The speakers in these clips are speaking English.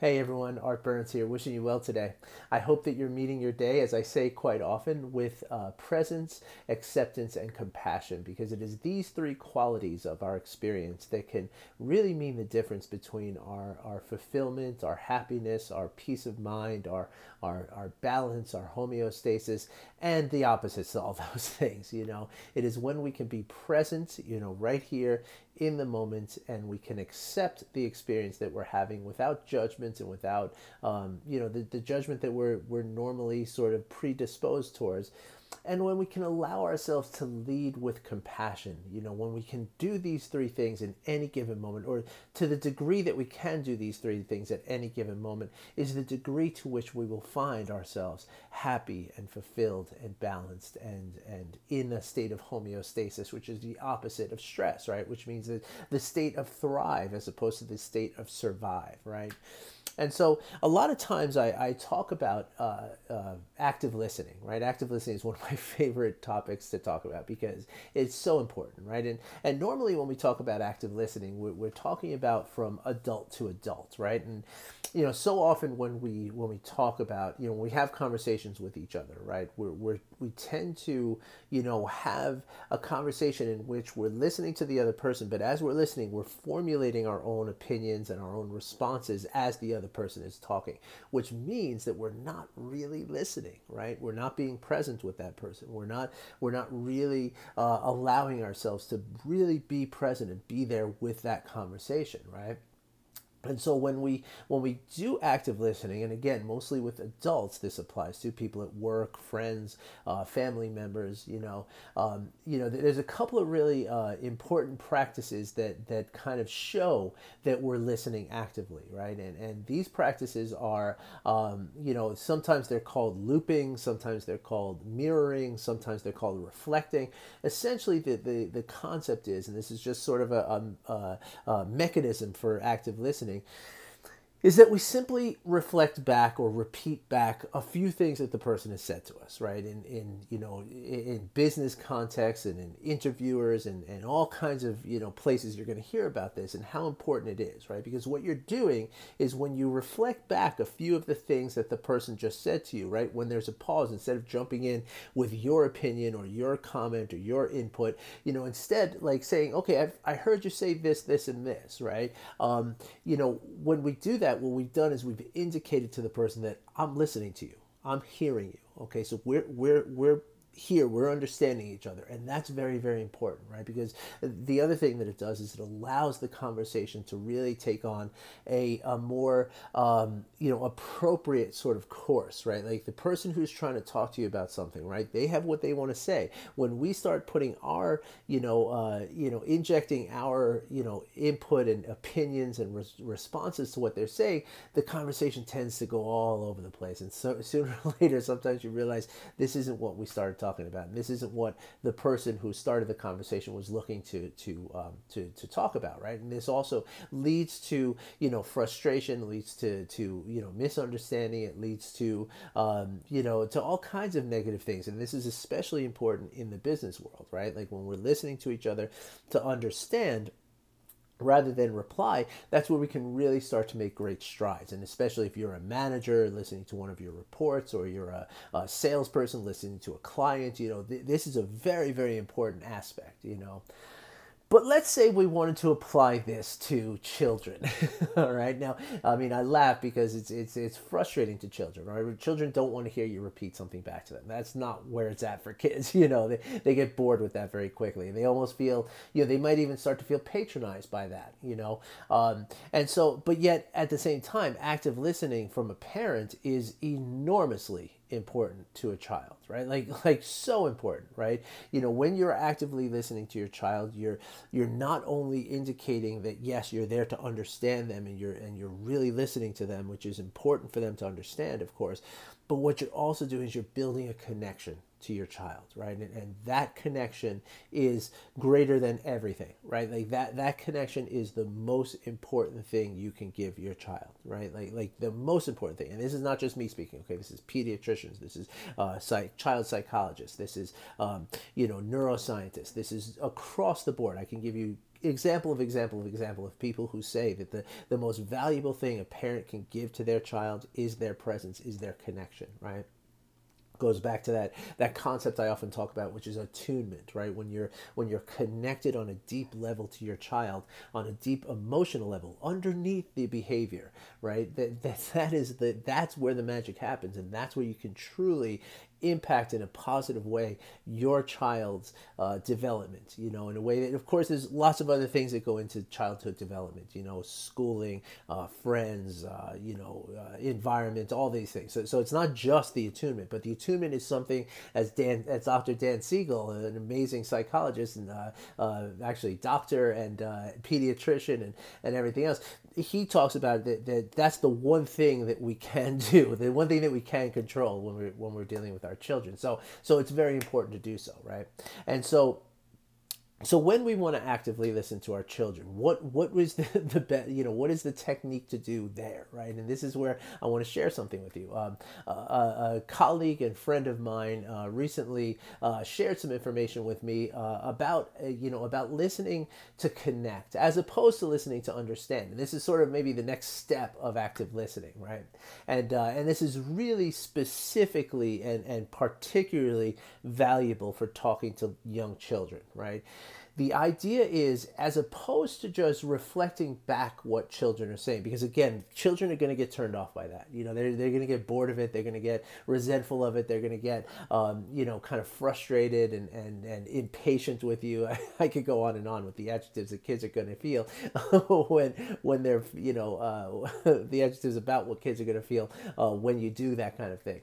Hey everyone, Art Burns here, wishing you well today. I hope that you're meeting your day, as I say quite often, with uh, presence, acceptance, and compassion, because it is these three qualities of our experience that can really mean the difference between our, our fulfillment, our happiness, our peace of mind, our, our, our balance, our homeostasis, and the opposites to all those things. You know, it is when we can be present, you know, right here in the moment and we can accept the experience that we're having without judgment and without um, you know the, the judgment that we're we're normally sort of predisposed towards and when we can allow ourselves to lead with compassion, you know, when we can do these three things in any given moment, or to the degree that we can do these three things at any given moment, is the degree to which we will find ourselves happy and fulfilled and balanced and, and in a state of homeostasis, which is the opposite of stress, right? Which means that the state of thrive as opposed to the state of survive, right? And so a lot of times I, I talk about uh, uh, active listening, right? Active listening is one of my favorite topics to talk about because it's so important, right? And, and normally when we talk about active listening, we're, we're talking about from adult to adult, right? And, you know, so often when we, when we talk about, you know, when we have conversations with each other, right? We're, we're, we tend to, you know, have a conversation in which we're listening to the other person, but as we're listening, we're formulating our own opinions and our own responses as the other person is talking, which means that we're not really listening, right? We're not being present with that person. We're not we're not really uh, allowing ourselves to really be present and be there with that conversation, right? And so when we when we do active listening, and again, mostly with adults, this applies to people at work, friends, uh, family members. You know, um, you know, there's a couple of really uh, important practices that that kind of show that we're listening actively, right? And and these practices are, um, you know, sometimes they're called looping, sometimes they're called mirroring, sometimes they're called reflecting. Essentially, the the, the concept is, and this is just sort of a, a, a mechanism for active listening listening is that we simply reflect back or repeat back a few things that the person has said to us, right? In, in you know, in business context and in interviewers and, and all kinds of, you know, places you're going to hear about this and how important it is, right? Because what you're doing is when you reflect back a few of the things that the person just said to you, right? When there's a pause, instead of jumping in with your opinion or your comment or your input, you know, instead like saying, okay, I've, I heard you say this, this, and this, right? Um, you know, when we do that, that, what we've done is we've indicated to the person that I'm listening to you. I'm hearing you. Okay, so we're we're we're here we're understanding each other and that's very very important right? Because the other thing that it does is it allows the conversation to really take on a, a more um, you know appropriate sort of course right? Like the person who's trying to talk to you about something right? They have what they want to say. When we start putting our you know uh, you know injecting our you know input and opinions and res- responses to what they're saying the conversation tends to go all over the place. And so sooner or later sometimes you realize this isn't what we started talking about. And this isn't what the person who started the conversation was looking to to um, to to talk about, right? And this also leads to you know frustration, leads to to you know misunderstanding. It leads to um, you know to all kinds of negative things. And this is especially important in the business world, right? Like when we're listening to each other to understand rather than reply, that's where we can really start to make great strides. And especially if you're a manager listening to one of your reports or you're a, a salesperson listening to a client, you know, th- this is a very, very important aspect, you know. But let's say we wanted to apply this to children. All right. Now, I mean, I laugh because it's it's it's frustrating to children. Right? Children don't want to hear you repeat something back to them. That's not where it's at for kids. You know, they they get bored with that very quickly. and They almost feel, you know, they might even start to feel patronized by that. You know, um, and so, but yet at the same time, active listening from a parent is enormously important to a child right? Like like so important right? You know when you're actively listening to your child you're you're not only indicating that yes you're there to understand them and you're and you're really listening to them which is important for them to understand of course but what you're also doing is you're building a connection to your child, right? And, and that connection is greater than everything, right? Like that that connection is the most important thing you can give your child, right? Like like the most important thing. And this is not just me speaking. Okay, this is pediatricians. This is uh, psych, child psychologists. This is um, you know neuroscientists. This is across the board. I can give you example of example of example of people who say that the, the most valuable thing a parent can give to their child is their presence, is their connection, right? Goes back to that that concept I often talk about, which is attunement, right? When you're when you're connected on a deep level to your child, on a deep emotional level, underneath the behavior, right? That that, that is the that's where the magic happens, and that's where you can truly impact in a positive way your child's uh, development you know in a way that of course there's lots of other things that go into childhood development you know schooling uh, friends uh, you know uh, environment all these things. So, so it's not just the attunement but the attunement is something as dan as dr dan siegel an amazing psychologist and uh, uh, actually doctor and pediatrician and, and everything else he talks about that, that that's the one thing that we can do the one thing that we can control when we're when we're dealing with our children. So so it's very important to do so right? And so so when we want to actively listen to our children what what was the, the you know what is the technique to do there right? And this is where i want to share something with you. Um, a, a, colleague and friend of mine uh, recently uh, shared some information with me uh, about uh, you know about listening to connect as opposed to listening to understand. And this is sort of maybe the next step of active listening right? And uh, and this is really specifically and and particularly valuable for talking to young children right the idea is as opposed to just reflecting back what children are saying because again children are going to get turned off by that. You know they're, they're going to get bored of it they're going to get resentful of it they're going to get um, you know kind of frustrated and, and, and impatient with you. I, I could go on and on with the adjectives that kids are going to feel when when they're you know uh, the adjectives about what kids are going to feel uh, when you do that kind of thing.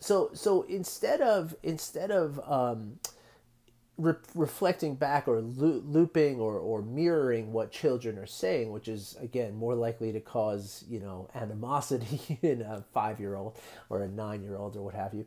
So so instead of instead of um, re- reflecting back or lo- looping or, or mirroring what children are saying, which is again more likely to cause you know animosity in a five year old or a nine year old or what have you.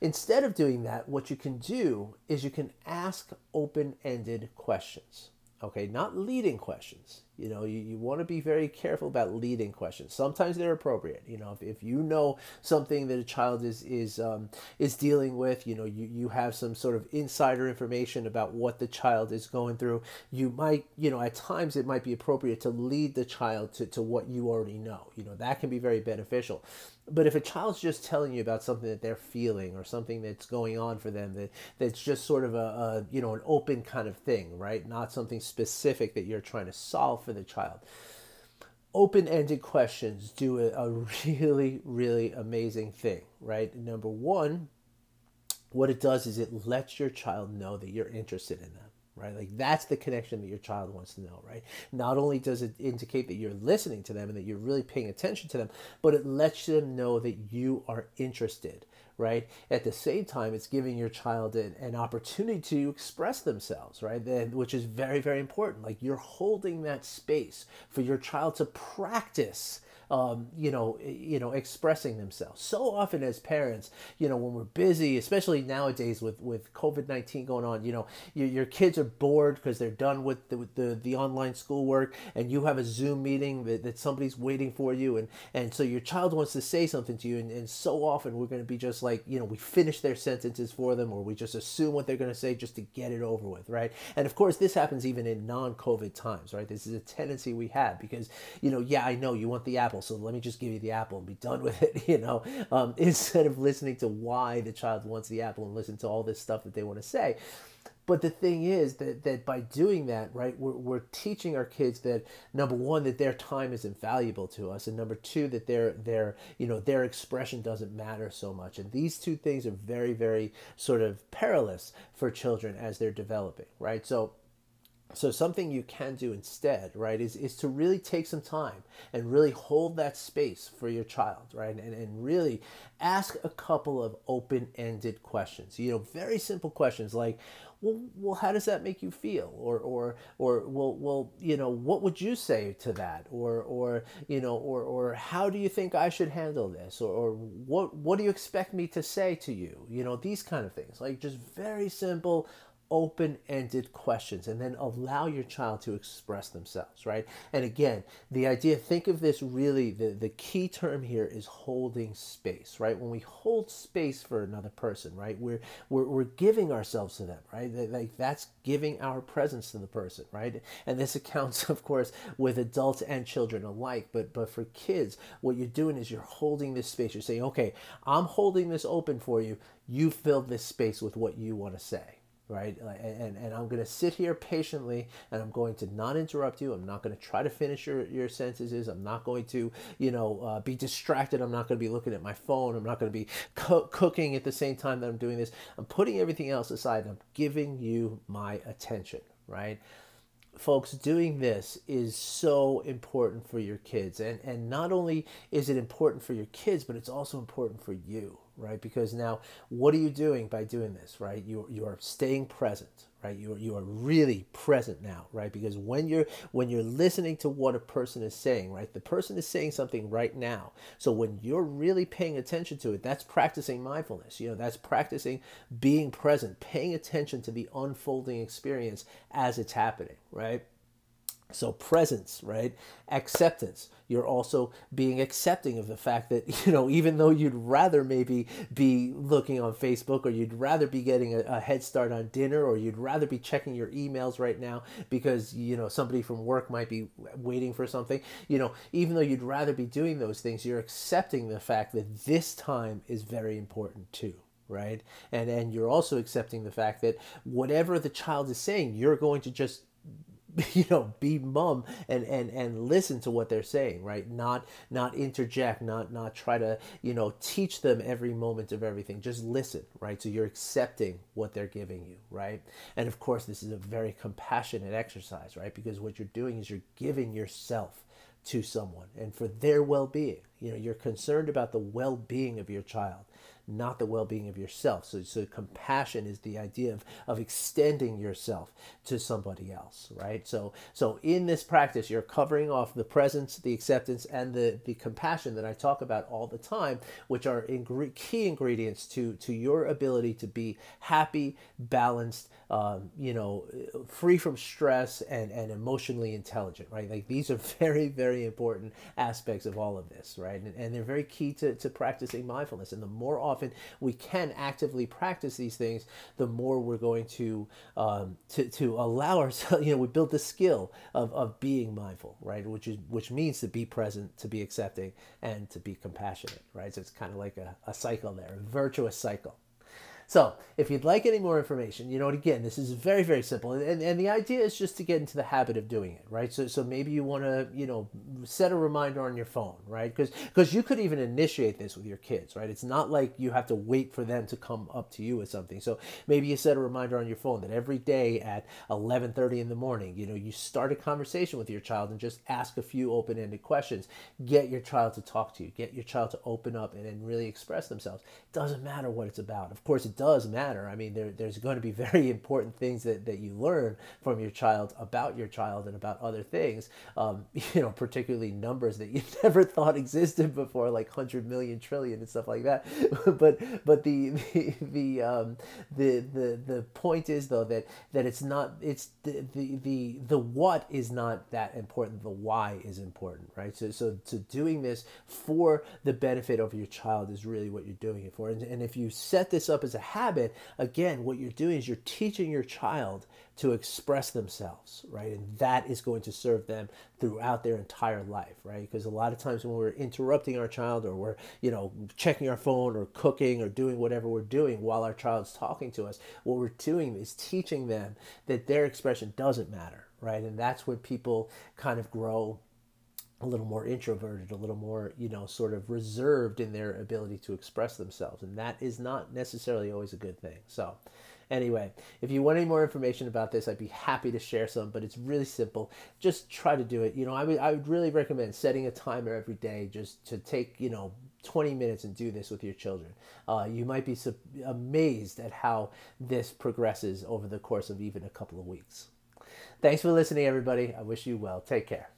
Instead of doing that, what you can do is you can ask open ended questions. Okay, not leading questions. You know, you, you want to be very careful about leading questions. Sometimes they're appropriate. You know, if, if you know something that a child is is um, is dealing with, you know, you, you have some sort of insider information about what the child is going through, you might, you know, at times it might be appropriate to lead the child to, to what you already know. You know, that can be very beneficial. But if a child's just telling you about something that they're feeling or something that's going on for them, that that's just sort of a, a you know an open kind of thing, right? Not something specific that you're trying to solve for the child. Open ended questions do a, a really, really amazing thing, right? Number one, what it does is it lets your child know that you're interested in them right? Like that's the connection that your child wants to know, right? Not only does it indicate that you're listening to them and that you're really paying attention to them, but it lets them know that you are interested, right? At the same time, it's giving your child an, an opportunity to express themselves, right? And, which is very, very important. Like you're holding that space for your child to practice um, you know, you know, expressing themselves. So often as parents, you know, when we're busy, especially nowadays with with COVID nineteen going on, you know, your, your kids are bored because they're done with the, with the the online schoolwork, and you have a Zoom meeting that, that somebody's waiting for you, and and so your child wants to say something to you, and, and so often we're going to be just like, you know, we finish their sentences for them, or we just assume what they're going to say just to get it over with, right? And of course, this happens even in non-COVID times, right? This is a tendency we have because, you know, yeah, I know you want the apple apple, so let me just give you the apple and be done with it, you know, um, instead of listening to why the child wants the apple and listen to all this stuff that they want to say. But the thing is that, that by doing that, right, we're, we're teaching our kids that number one, that their time is invaluable to us, and number two, that their their you know their expression doesn't matter so much. And these two things are very, very sort of perilous for children as they're developing, right? So so something you can do instead, right, is, is to really take some time and really hold that space for your child, right? And, and really ask a couple of open-ended questions. You know, very simple questions like, well, well, how does that make you feel? Or, or, or, well, well, you know, what would you say to that? Or, or, you know, or, or how do you think I should handle this? Or, or what, what do you expect me to say to you? You know, these kind of things, like just very simple, open ended questions and then allow your child to express themselves, right? And again, the idea, think of this really, the, the key term here is holding space, right? When we hold space for another person, right, we're, we're, we're giving ourselves to them, right? Like that's giving our presence to the person, right? And this accounts, of course, with adults and children alike, but, but for kids, what you're doing is you're holding this space. You're saying, okay, I'm holding this open for you. You fill this space with what you want to say right? And, and I'm going to sit here patiently and I'm going to not interrupt you. I'm not going to try to finish your, your sentences. I'm not going to, you know, uh, be distracted. I'm not going to be looking at my phone. I'm not going to be co- cooking at the same time that I'm doing this. I'm putting everything else aside. I'm giving you my attention, right? folks doing this is so important for your kids and and not only is it important for your kids but it's also important for you right? Because now, what are you doing by doing this, right? You you are staying present, right? You are, you are really present now, right? Because when you're when you're listening to what a person is saying, right? The person is saying something right now. So when you're really paying attention to it, that's practicing mindfulness. You know, that's practicing being present, paying attention to the unfolding experience as it's happening, right? So presence, right? Acceptance. You're also being accepting of the fact that, you know, even though you'd rather maybe be looking on Facebook or you'd rather be getting a, a, head start on dinner or you'd rather be checking your emails right now because, you know, somebody from work might be waiting for something, you know, even though you'd rather be doing those things, you're accepting the fact that this time is very important too right and and you're also accepting the fact that whatever the child is saying you're going to just you know be mum and and and listen to what they're saying right? Not not interject not not try to you know teach them every moment of everything. Just listen right? So you're accepting what they're giving you right? And of course this is a very compassionate exercise right? Because what you're doing is you're giving yourself to someone. And for their well-being you know you're concerned about the well-being of your child not the well-being of yourself. So, so compassion is the idea of, of extending yourself to somebody else right? So so in this practice you're covering off the presence the acceptance and the the compassion that i talk about all the time which are key ingredients to to your ability to be happy balanced um, you know free from stress and and emotionally intelligent right? Like these are very very important aspects of all of this right? And, and they're very key to, to practicing mindfulness. And the more often often we can actively practice these things, the more we're going to um, to, to allow ourselves. You know, we build the skill of, of being mindful, right? Which is which means to be present, to be accepting, and to be compassionate, right? So it's kind of like a, a cycle there, a virtuous cycle. So, if you'd like any more information, you know, again, this is very, very simple. And, and the idea is just to get into the habit of doing it, right? So, so maybe you want to, you know, set a reminder on your phone, right? Because because you could even initiate this with your kids, right? It's not like you have to wait for them to come up to you with something. So maybe you set a reminder on your phone that every day at 11:30 in the morning, you know, you start a conversation with your child and just ask a few open-ended questions. Get your child to talk to you. Get your child to open up and, and really express themselves. It doesn't matter what it's about. Of course, it does matter. I mean, there, there's going to be very important things that, that you learn from your child about your child and about other things, um, you know, particularly numbers that you never thought existed before, like 100 million trillion and stuff like that. but but the the the, um, the the the point is though that that it's not it's the, the the the what is not that important. The why is important, right? So so to doing this for the benefit of your child is really what you're doing it for. And, and if you set this up as a habit, again, what you're doing is you're teaching your child to express themselves, right? And that is going to serve them throughout their entire life, right? Because a lot of times when we're interrupting our child or we're, you know, checking our phone or cooking or doing whatever we're doing while our child's talking to us, what we're doing is teaching them that their expression doesn't matter, right? And that's when people kind of grow a little more introverted, a little more, you know, sort of reserved in their ability to express themselves. And that is not necessarily always a good thing. So, Anyway, if you want any more information about this, I'd be happy to share some, but it's really simple. Just try to do it. You know, I would, I would really recommend setting a timer every day just to take, you know, 20 minutes and do this with your children. Uh, you might be su- amazed at how this progresses over the course of even a couple of weeks. Thanks for listening, everybody. I wish you well. Take care.